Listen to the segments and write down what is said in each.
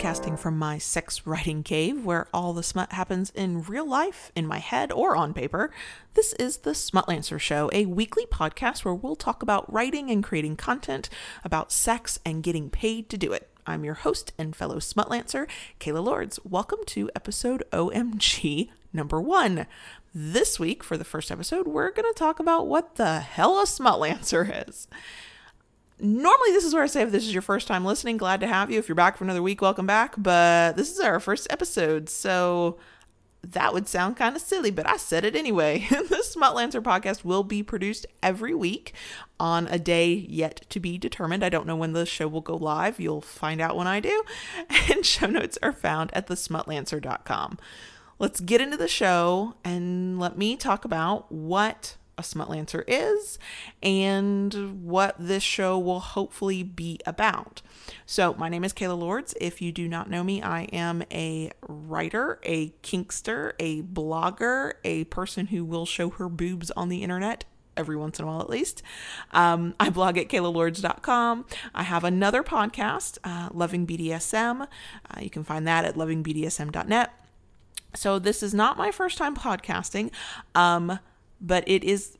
broadcasting from my sex writing cave where all the smut happens in real life, in my head, or on paper. This is the Smutlancer Show, a weekly podcast where we'll talk about writing and creating content about sex and getting paid to do it. I'm your host and fellow Smutlancer, Kayla Lords. Welcome to episode OMG number one. This week, for the first episode, we're going to talk about what the hell a Smutlancer is. Normally, this is where I say if this is your first time listening, glad to have you. If you're back for another week, welcome back. But this is our first episode, so that would sound kind of silly, but I said it anyway. the Smutlancer podcast will be produced every week on a day yet to be determined. I don't know when the show will go live. You'll find out when I do. And show notes are found at thesmutlancer.com. Let's get into the show and let me talk about what a Smutlancer is and what this show will hopefully be about. So, my name is Kayla Lords. If you do not know me, I am a writer, a kinkster, a blogger, a person who will show her boobs on the internet every once in a while at least. Um, I blog at kaylalords.com. I have another podcast, uh, Loving BDSM. Uh, you can find that at lovingbdsm.net. So this is not my first time podcasting, um, but it is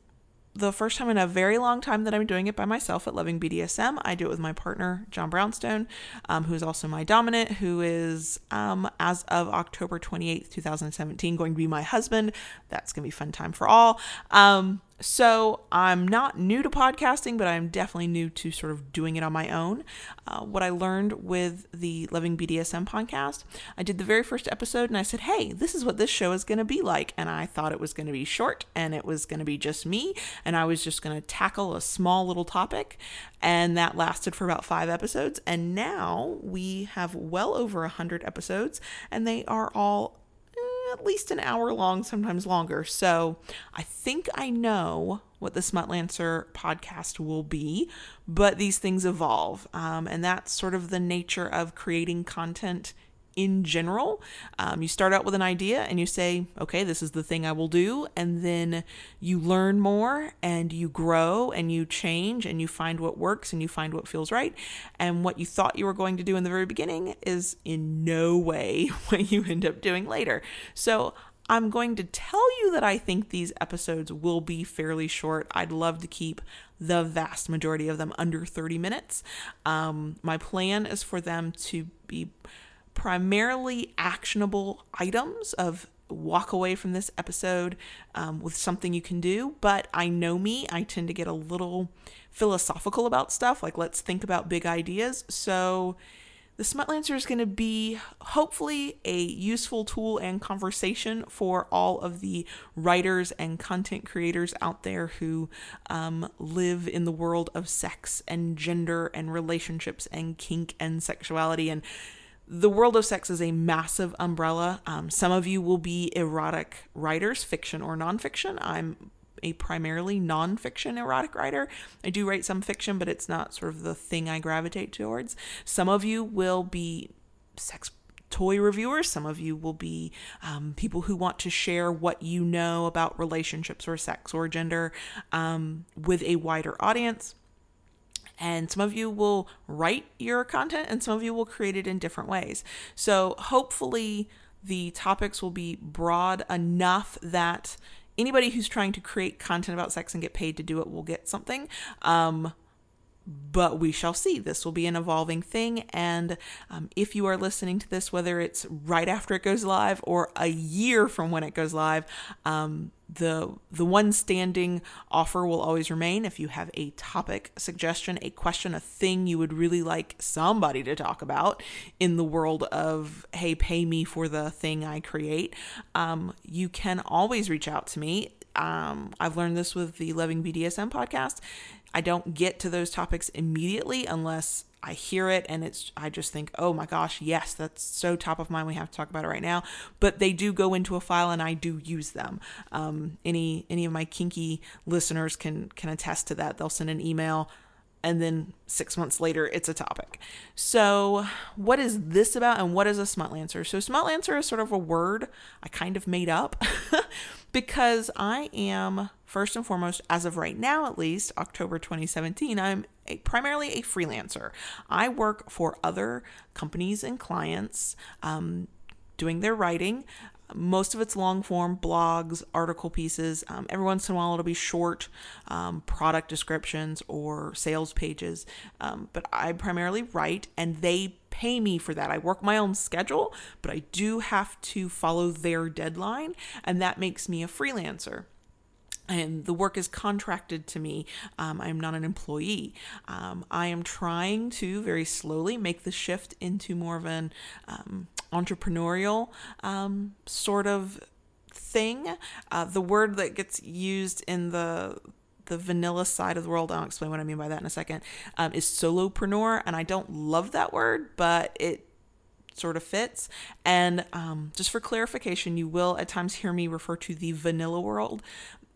the first time in a very long time that I'm doing it by myself at Loving BDSM. I do it with my partner, John Brownstone, um, who is also my dominant, who is, um, as of October 28th, 2017, going to be my husband. That's going to be fun time for all. Um, so I'm not new to podcasting, but I'm definitely new to sort of doing it on my own. Uh, what I learned with the Loving BDSM podcast, I did the very first episode and I said, hey, this is what this show is going to be like. And I thought it was going to be short and it was going to be just me. And I was just going to tackle a small little topic. And that lasted for about five episodes. And now we have well over a 100 episodes and they are all at least an hour long, sometimes longer. So I think I know what the Smutlancer podcast will be, but these things evolve. Um, and that's sort of the nature of creating content in general. Um, you start out with an idea and you say, okay, this is the thing I will do. And then you learn more and you grow and you change and you find what works and you find what feels right. And what you thought you were going to do in the very beginning is in no way what you end up doing later. So I'm going to tell you that I think these episodes will be fairly short. I'd love to keep the vast majority of them under 30 minutes. Um, my plan is for them to be primarily actionable items of walk away from this episode um, with something you can do. But I know me, I tend to get a little philosophical about stuff, like let's think about big ideas. So the Smutlancer is going to be hopefully a useful tool and conversation for all of the writers and content creators out there who um, live in the world of sex and gender and relationships and kink and sexuality and the world of sex is a massive umbrella. Um, some of you will be erotic writers, fiction or nonfiction. I'm a primarily nonfiction erotic writer. I do write some fiction, but it's not sort of the thing I gravitate towards. Some of you will be sex toy reviewers. Some of you will be um, people who want to share what you know about relationships or sex or gender um, with a wider audience. And some of you will write your content and some of you will create it in different ways. So hopefully the topics will be broad enough that anybody who's trying to create content about sex and get paid to do it will get something. Um, but we shall see. This will be an evolving thing. And um, if you are listening to this, whether it's right after it goes live or a year from when it goes live, um, the the one standing offer will always remain if you have a topic suggestion a question a thing you would really like somebody to talk about in the world of hey pay me for the thing i create um, you can always reach out to me um, i've learned this with the loving bdsm podcast I don't get to those topics immediately unless I hear it and it's I just think, "Oh my gosh, yes, that's so top of mind. We have to talk about it right now." But they do go into a file and I do use them. Um, any any of my kinky listeners can can attest to that. They'll send an email and then six months later it's a topic. So, what is this about and what is a smutlancer? So, smutlancer is sort of a word I kind of made up because I am, first and foremost, as of right now at least, October 2017, I'm a, primarily a freelancer. I work for other companies and clients um, doing their writing. Most of it's long form blogs, article pieces. Um, every once in a while, it'll be short um, product descriptions or sales pages. Um, but I primarily write, and they pay me for that. I work my own schedule, but I do have to follow their deadline, and that makes me a freelancer and the work is contracted to me. Um, I'm not an employee. Um, I am trying to very slowly make the shift into more of an um, entrepreneurial um, sort of thing. Uh, the word that gets used in the the vanilla side of the world, I'll explain what I mean by that in a second, um, is solopreneur. And I don't love that word, but it sort of fits. And um, just for clarification, you will at times hear me refer to the vanilla world.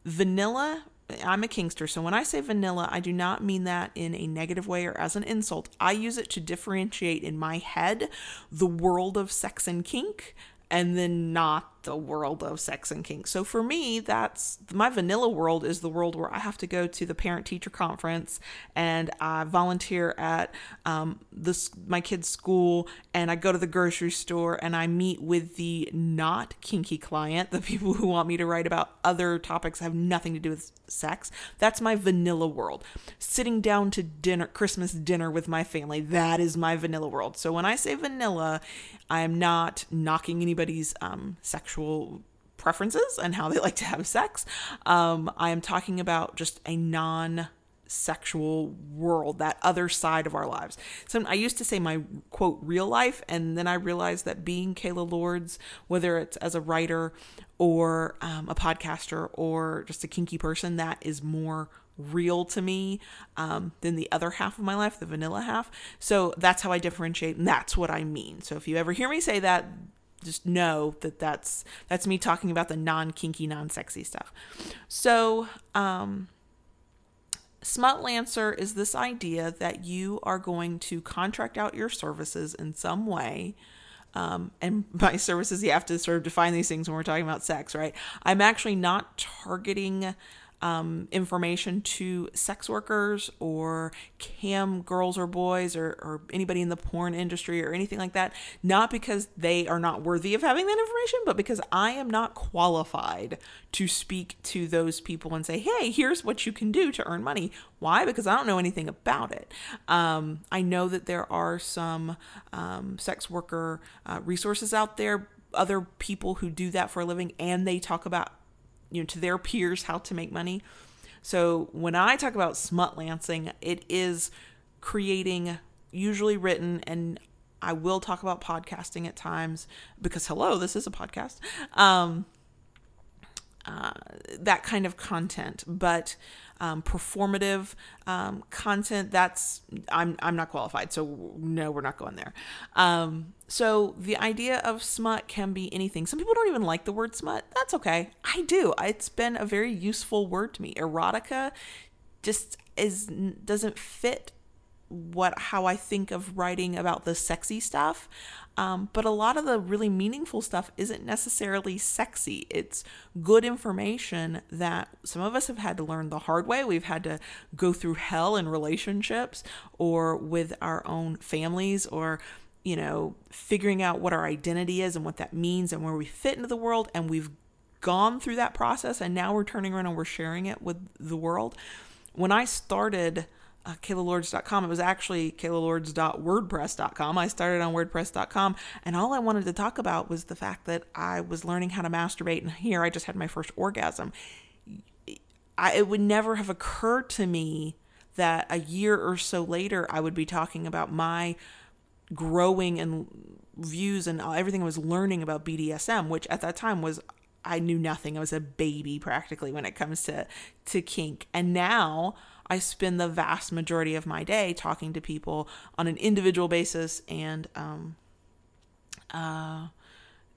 Vanilla I'm a Kinkster, so when I say vanilla, I do not mean that in a negative way or as an insult. I use it to differentiate in my head the world of sex and kink and then not the world of sex and kink. So for me, that's my vanilla world is the world where I have to go to the parent teacher conference and I volunteer at um, this my kid's school and I go to the grocery store and I meet with the not kinky client, the people who want me to write about other topics have nothing to do with sex. That's my vanilla world. Sitting down to dinner, Christmas dinner with my family, that is my vanilla world. So when I say vanilla, I am not knocking anybody's um, sexual sexual preferences and how they like to have sex. Um, I am talking about just a non sexual world, that other side of our lives. So I used to say my quote real life, and then I realized that being Kayla Lords, whether it's as a writer or um, a podcaster or just a kinky person, that is more real to me um, than the other half of my life, the vanilla half. So that's how I differentiate, and that's what I mean. So if you ever hear me say that, just know that that's that's me talking about the non-kinky non-sexy stuff. So um smutlancer is this idea that you are going to contract out your services in some way um, and by services you have to sort of define these things when we're talking about sex right? I'm actually not targeting um, information to sex workers or cam girls or boys or, or anybody in the porn industry or anything like that, not because they are not worthy of having that information, but because I am not qualified to speak to those people and say, hey, here's what you can do to earn money. Why? Because I don't know anything about it. Um, I know that there are some um, sex worker uh, resources out there, other people who do that for a living, and they talk about you know to their peers how to make money. So when I talk about smut lancing, it is creating usually written and I will talk about podcasting at times because hello, this is a podcast. Um, uh, that kind of content, but um, performative um, content that's I'm I'm not qualified, so no, we're not going there. Um, so the idea of smut can be anything. Some people don't even like the word smut. That's okay. I do. It's been a very useful word to me. Erotica just is doesn't fit what how I think of writing about the sexy stuff. Um, but a lot of the really meaningful stuff isn't necessarily sexy. It's good information that some of us have had to learn the hard way. We've had to go through hell in relationships or with our own families or you know, figuring out what our identity is and what that means and where we fit into the world. And we've gone through that process and now we're turning around and we're sharing it with the world. When I started uh, KaylaLords.com. It was actually KaylaLords.wordpress.com. I started on WordPress.com, and all I wanted to talk about was the fact that I was learning how to masturbate, and here I just had my first orgasm. I, it would never have occurred to me that a year or so later I would be talking about my growing and views and everything I was learning about BDSM, which at that time was I knew nothing. I was a baby practically when it comes to to kink. And now I spend the vast majority of my day talking to people on an individual basis and um, uh,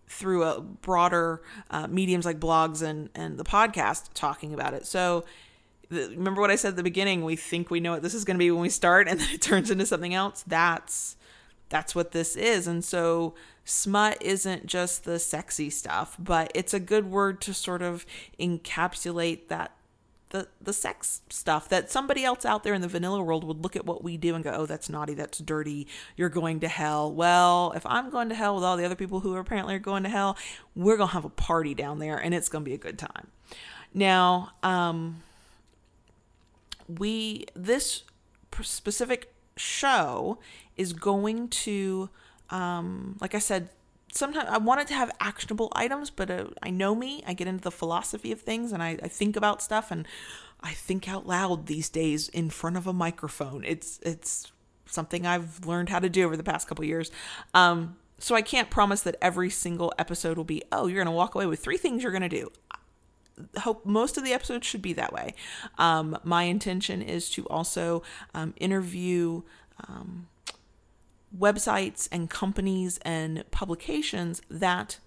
through a broader uh, mediums like blogs and, and the podcast talking about it. So, the, remember what I said at the beginning? We think we know what this is going to be when we start, and then it turns into something else. That's that's what this is. And so, smut isn't just the sexy stuff, but it's a good word to sort of encapsulate that the the sex stuff that somebody else out there in the vanilla world would look at what we do and go, "Oh, that's naughty, that's dirty. You're going to hell." Well, if I'm going to hell with all the other people who are apparently are going to hell, we're going to have a party down there and it's going to be a good time. Now, um we this specific show is going to um like I said sometimes I wanted to have actionable items, but uh, I know me. I get into the philosophy of things and I, I think about stuff and I think out loud these days in front of a microphone. It's it's something I've learned how to do over the past couple years. Um, so I can't promise that every single episode will be, oh, you're going to walk away with three things you're going to do. I hope most of the episodes should be that way. Um, my intention is to also um, interview um, websites and companies and publications that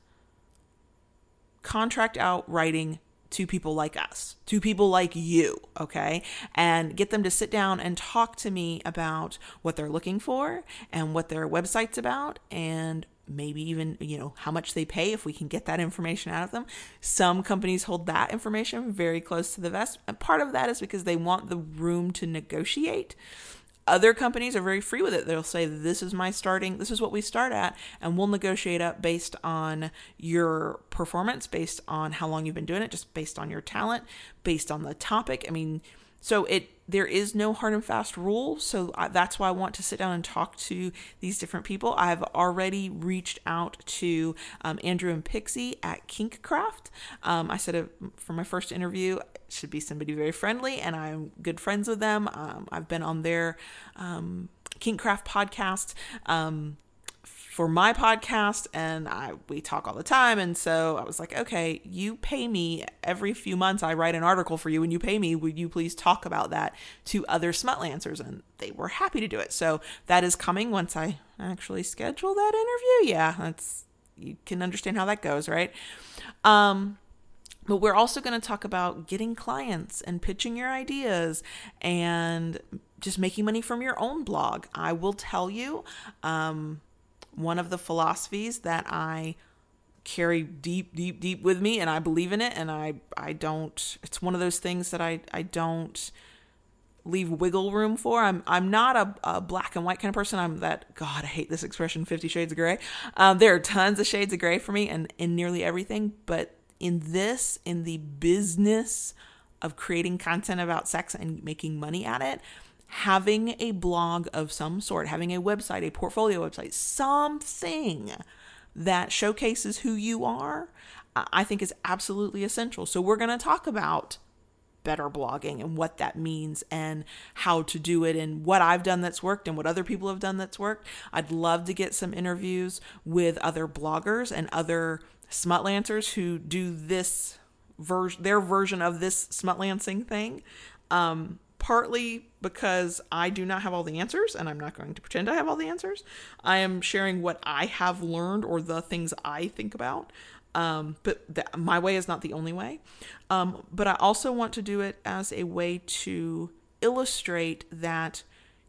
contract out writing to people like us, to people like you, okay? And get them to sit down and talk to me about what they're looking for and what their website's about and maybe even, you know, how much they pay if we can get that information out of them. Some companies hold that information very close to the vest. And part of that is because they want the room to negotiate other companies are very free with it. They'll say, This is my starting, this is what we start at, and we'll negotiate up based on your performance, based on how long you've been doing it, just based on your talent, based on the topic. I mean, so it there is no hard and fast rule. So I, that's why I want to sit down and talk to these different people. I've already reached out to um, Andrew and Pixie at Kinkcraft. Um, I said uh, for my first interview, should be somebody very friendly, and I'm good friends with them. Um, I've been on their um, Kinkcraft podcast. Um, for my podcast and I we talk all the time and so I was like okay you pay me every few months I write an article for you and you pay me would you please talk about that to other smutlancers and they were happy to do it. So that is coming once I actually schedule that interview. Yeah that's you can understand how that goes right? Um but we're also going to talk about getting clients and pitching your ideas and just making money from your own blog. I will tell you, um, one of the philosophies that I carry deep, deep, deep with me, and I believe in it. And I, I don't. It's one of those things that I, I don't leave wiggle room for. I'm, I'm not a, a black and white kind of person. I'm that. God, I hate this expression, Fifty Shades of Grey. Um, there are tons of shades of gray for me, and in nearly everything. But in this, in the business of creating content about sex and making money at it, having a blog of some sort, having a website, a portfolio website, something that showcases who you are, I think is absolutely essential. So, we're going to talk about better blogging and what that means and how to do it and what I've done that's worked and what other people have done that's worked. I'd love to get some interviews with other bloggers and other smutlancers who do this version their version of this smutlancing thing. Um, partly because I do not have all the answers and I'm not going to pretend I have all the answers. I am sharing what I have learned or the things I think about. Um, but my way is not the only way. Um, but I also want to do it as a way to illustrate that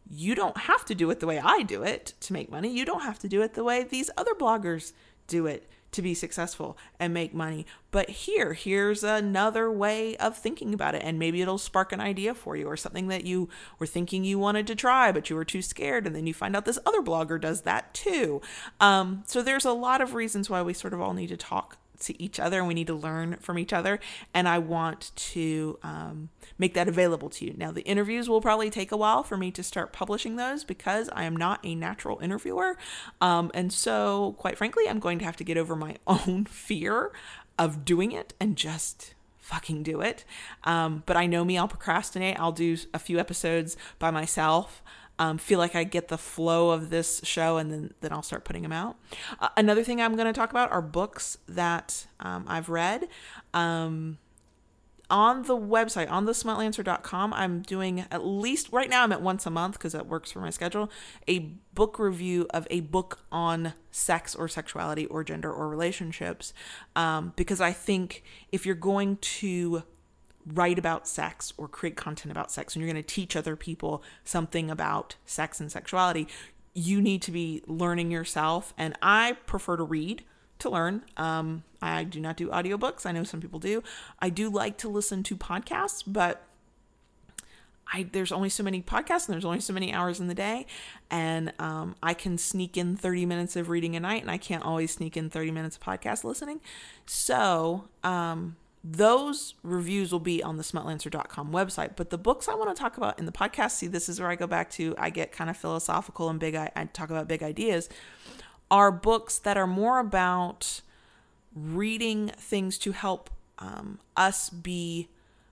you don't have to do it the way I do it to make money. You don't have to do it the way these other bloggers do it to be successful and make money. But here, here's another way of thinking about it. And maybe it'll spark an idea for you or something that you were thinking you wanted to try, but you were too scared. And then you find out this other blogger does that too. Um, so there's a lot of reasons why we sort of all need to talk to each other and we need to learn from each other. And I want to um, make that available to you. Now, the interviews will probably take a while for me to start publishing those because I am not a natural interviewer. Um, and so, quite frankly, I'm going to have to get over my own fear of doing it and just fucking do it. Um, but I know me, I'll procrastinate. I'll do a few episodes by myself um, feel like I get the flow of this show, and then then I'll start putting them out. Uh, another thing I'm going to talk about are books that um, I've read. Um, on the website on the smutlancer.com i'm doing at least right now i'm at once a month because that works for my schedule a book review of a book on sex or sexuality or gender or relationships um, because i think if you're going to write about sex or create content about sex and you're going to teach other people something about sex and sexuality, you need to be learning yourself. And I prefer to read to learn. Um, I do not do audiobooks. I know some people do. I do like to listen to podcasts, but I there's only so many podcasts and there's only so many hours in the day, and um, I can sneak in 30 minutes of reading a night, and I can't always sneak in 30 minutes of podcast listening. So um, those reviews will be on the smutlancer.com website. But the books I want to talk about in the podcast, see, this is where I go back to. I get kind of philosophical and big. I, I talk about big ideas. Are books that are more about reading things to help um, us be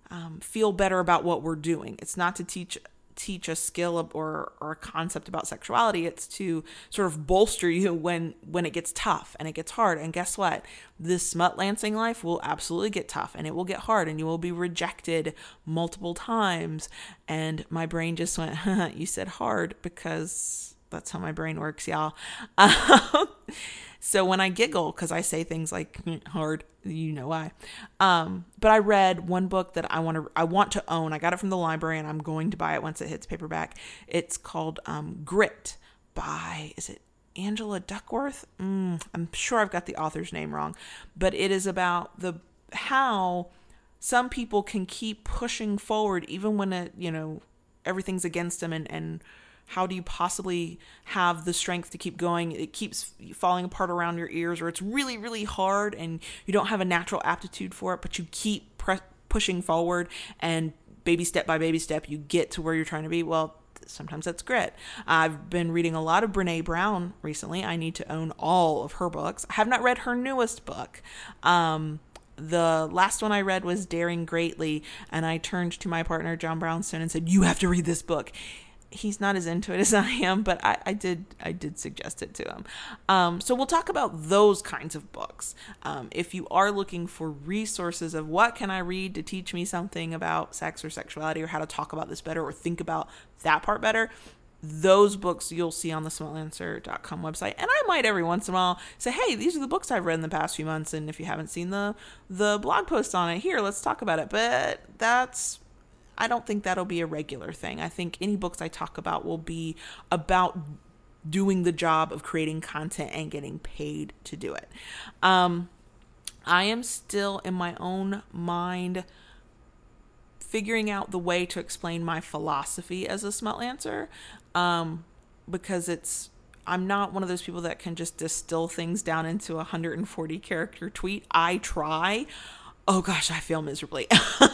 um, feel better about what we're doing. It's not to teach teach a skill or or a concept about sexuality. It's to sort of bolster you when when it gets tough and it gets hard. And guess what? This smut lancing life will absolutely get tough and it will get hard and you will be rejected multiple times. And my brain just went, "You said hard because that's how my brain works, y'all." Um, So when I giggle because I say things like hard, you know why. Um, but I read one book that I want to I want to own. I got it from the library and I'm going to buy it once it hits paperback. It's called um, Grit by is it Angela Duckworth? Mm, I'm sure I've got the author's name wrong, but it is about the how some people can keep pushing forward even when it you know everything's against them and and how do you possibly have the strength to keep going? It keeps falling apart around your ears, or it's really, really hard and you don't have a natural aptitude for it, but you keep pre- pushing forward and baby step by baby step, you get to where you're trying to be. Well, sometimes that's grit. I've been reading a lot of Brene Brown recently. I need to own all of her books. I have not read her newest book. Um, the last one I read was Daring Greatly, and I turned to my partner, John Brownstone, and said, You have to read this book he's not as into it as I am, but I, I did I did suggest it to him. Um, so we'll talk about those kinds of books. Um, if you are looking for resources of what can I read to teach me something about sex or sexuality or how to talk about this better or think about that part better, those books you'll see on the smutlancer.com website. And I might every once in a while say, hey, these are the books I've read in the past few months. And if you haven't seen the the blog post on it, here, let's talk about it. But that's I don't think that'll be a regular thing. I think any books I talk about will be about doing the job of creating content and getting paid to do it. Um, I am still in my own mind figuring out the way to explain my philosophy as a smut lancer um, because it's I'm not one of those people that can just distill things down into a 140 character tweet. I try oh gosh, I feel miserably.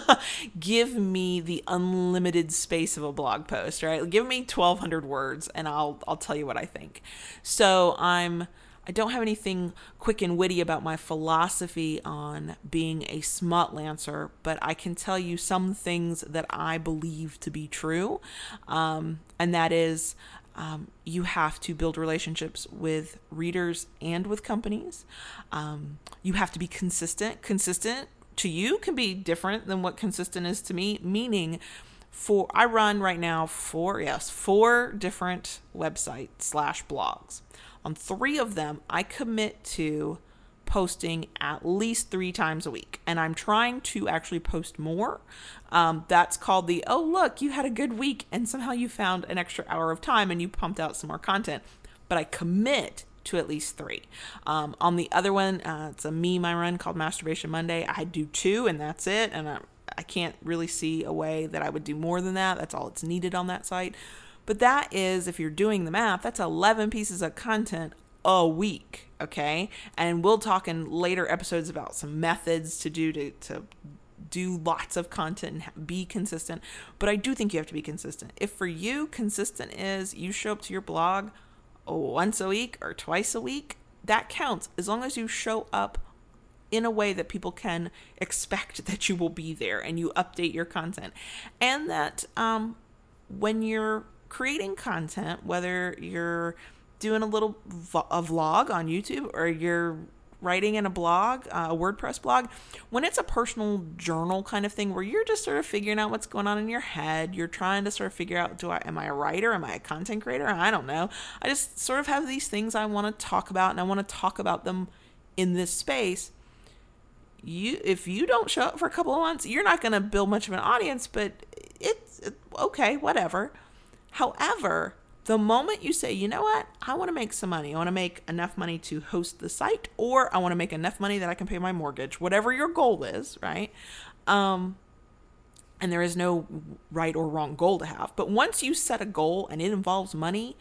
Give me the unlimited space of a blog post, right? Give me 1200 words and I'll I'll tell you what I think. So, I'm I don't have anything quick and witty about my philosophy on being a smut lancer, but I can tell you some things that I believe to be true. Um, and that is um, you have to build relationships with readers and with companies. Um, you have to be consistent. Consistent to you can be different than what consistent is to me, meaning for I run right now four yes, four different websites slash blogs. On three of them, I commit to posting at least three times a week. And I'm trying to actually post more. Um, that's called the, oh, look, you had a good week and somehow you found an extra hour of time and you pumped out some more content. But I commit to at least three. Um, on the other one, uh, it's a meme I run called Masturbation Monday. I do two, and that's it. And I, I can't really see a way that I would do more than that. That's all it's needed on that site. But that is, if you're doing the math, that's 11 pieces of content a week. Okay. And we'll talk in later episodes about some methods to do to, to do lots of content and be consistent. But I do think you have to be consistent. If for you, consistent is you show up to your blog once a week or twice a week, that counts as long as you show up in a way that people can expect that you will be there and you update your content. And that um, when you're creating content, whether you're doing a little a vlog on YouTube or you're writing in a blog, uh, a WordPress blog, when it's a personal journal kind of thing where you're just sort of figuring out what's going on in your head, you're trying to sort of figure out do I am I a writer, am I a content creator? I don't know. I just sort of have these things I want to talk about and I want to talk about them in this space. You if you don't show up for a couple of months, you're not going to build much of an audience, but it's it, okay, whatever. However, the moment you say, you know what, I want to make some money, I want to make enough money to host the site, or I want to make enough money that I can pay my mortgage, whatever your goal is, right? Um, and there is no right or wrong goal to have. But once you set a goal and it involves money,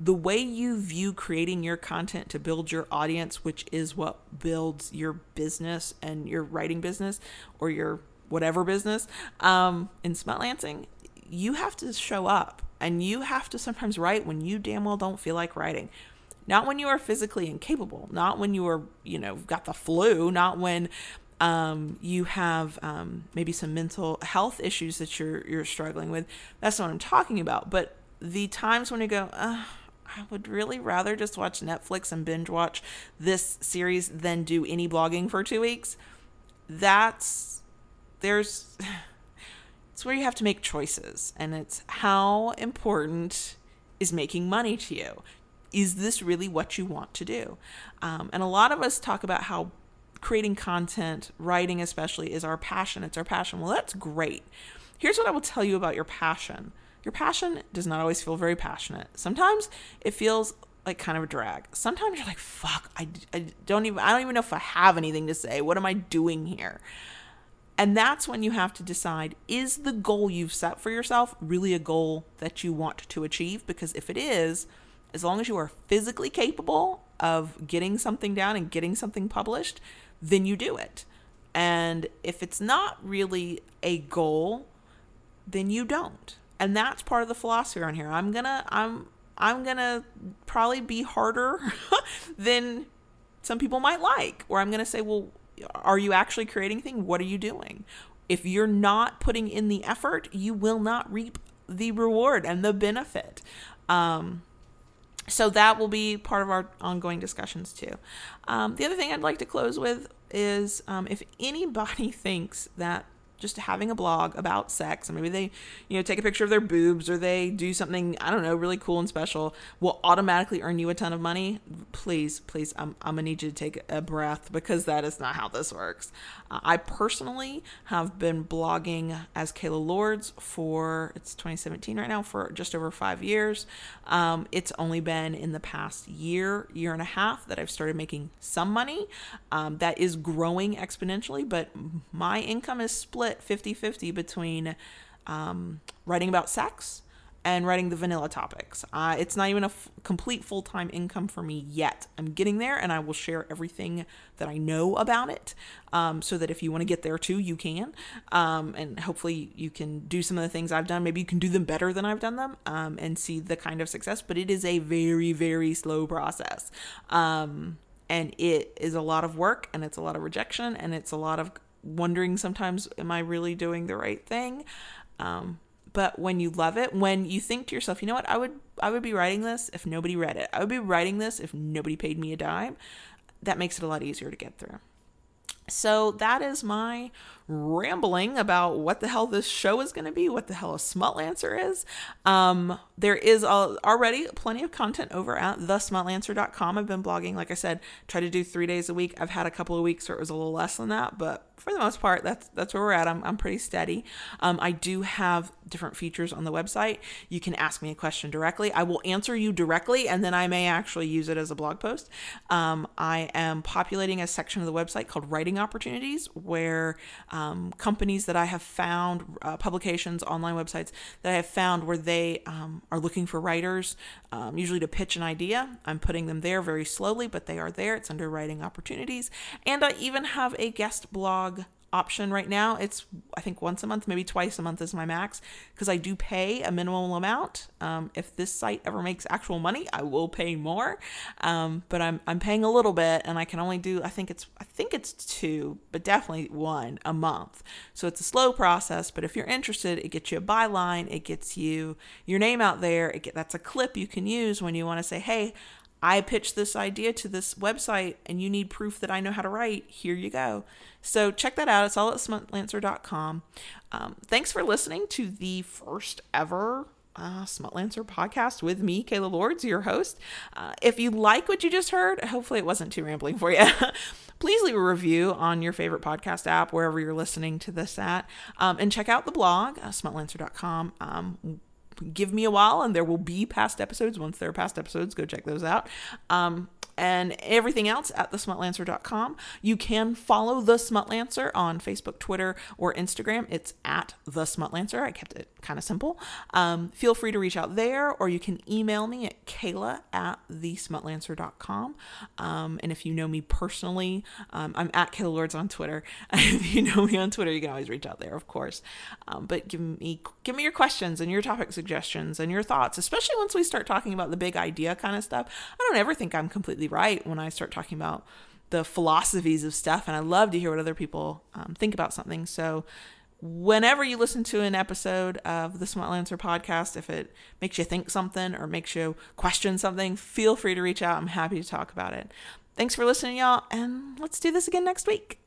the way you view creating your content to build your audience, which is what builds your business and your writing business or your whatever business um, in Smutlancing, you have to show up and you have to sometimes write when you damn well don't feel like writing. Not when you are physically incapable, not when you are, you know, got the flu, not when um, you have um, maybe some mental health issues that you're you're struggling with. That's not what I'm talking about. But the times when you go, I would really rather just watch Netflix and binge watch this series than do any blogging for two weeks. That's there's it's where you have to make choices, and it's how important is making money to you. Is this really what you want to do? Um, and a lot of us talk about how creating content, writing especially, is our passion. It's our passion. Well, that's great. Here's what I will tell you about your passion your passion does not always feel very passionate. Sometimes it feels like kind of a drag. Sometimes you're like, fuck, I, I don't even, I don't even know if I have anything to say. What am I doing here? And that's when you have to decide is the goal you've set for yourself really a goal that you want to achieve? Because if it is, as long as you are physically capable of getting something down and getting something published, then you do it. And if it's not really a goal, then you don't and that's part of the philosophy around here. I'm gonna I'm I'm gonna probably be harder than some people might like, or I'm gonna say, well, are you actually creating thing? What are you doing? If you're not putting in the effort, you will not reap the reward and the benefit. Um, so that will be part of our ongoing discussions too. Um, the other thing I'd like to close with is um, if anybody thinks that just having a blog about sex and maybe they you know take a picture of their boobs or they do something i don't know really cool and special will automatically earn you a ton of money. Please please i'm, I'm gonna need you to take a breath because that is not how this works. Uh, i personally have been blogging as kayla lords for it's 2017 right now for just over five years. Um, it's only been in the past year year and a half that i've started making some money. Um, that is growing exponentially but my income is split split 50 50 between um, writing about sex and writing the vanilla topics. Uh, it's not even a f- complete full time income for me yet. I'm getting there and I will share everything that I know about it um, so that if you want to get there too, you can. Um, and hopefully you can do some of the things I've done. Maybe you can do them better than I've done them um, and see the kind of success, but it is a very, very slow process. Um, and it is a lot of work and it's a lot of rejection and it's a lot of wondering sometimes, am I really doing the right thing? Um, but when you love it, when you think to yourself, you know what, I would I would be writing this if nobody read it. I would be writing this if nobody paid me a dime. That makes it a lot easier to get through. So that is my rambling about what the hell this show is going to be, what the hell a Smutlancer is. Um, there is already plenty of content over at thesmutlancer.com. I've been blogging, like I said, try to do three days a week. I've had a couple of weeks where it was a little less than that, but for the most part, that's that's where we're at. I'm, I'm pretty steady. Um, I do have different features on the website. You can ask me a question directly. I will answer you directly, and then I may actually use it as a blog post. Um, I am populating a section of the website called Writing Opportunities, where um, companies that I have found, uh, publications, online websites that I have found where they um, are looking for writers, um, usually to pitch an idea. I'm putting them there very slowly, but they are there. It's under Writing Opportunities. And I even have a guest blog option right now. It's I think once a month, maybe twice a month is my max because I do pay a minimal amount. Um, if this site ever makes actual money, I will pay more. Um, but I'm I'm paying a little bit, and I can only do I think it's I think it's two, but definitely one a month. So it's a slow process. But if you're interested, it gets you a byline, it gets you your name out there. It get, that's a clip you can use when you want to say, hey. I pitched this idea to this website and you need proof that I know how to write. Here you go. So check that out. It's all at smutlancer.com. Um, thanks for listening to the first ever uh, Smutlancer podcast with me, Kayla Lords, your host. Uh, if you like what you just heard, hopefully it wasn't too rambling for you. Please leave a review on your favorite podcast app, wherever you're listening to this at, um, and check out the blog, uh, smutlancer.com. Um, give me a while and there will be past episodes. Once there are past episodes, go check those out. Um, and everything else at thesmutlancer.com. You can follow The Smutlancer on Facebook, Twitter, or Instagram. It's at The Smutlancer. I kept it kind of simple. Um, feel free to reach out there, or you can email me at kayla at thesmutlancer.com. Um, and if you know me personally, um, I'm at Kayla Lords on Twitter. if you know me on Twitter, you can always reach out there, of course. Um, but give me give me your questions and your topic suggestions and your thoughts, especially once we start talking about the big idea kind of stuff. I don't ever think I'm completely right when I start talking about the philosophies of stuff, and I love to hear what other people um, think about something. So whenever you listen to an episode of the Smutlancer podcast, if it makes you think something or makes you question something, feel free to reach out. I'm happy to talk about it. Thanks for listening, y'all, and let's do this again next week.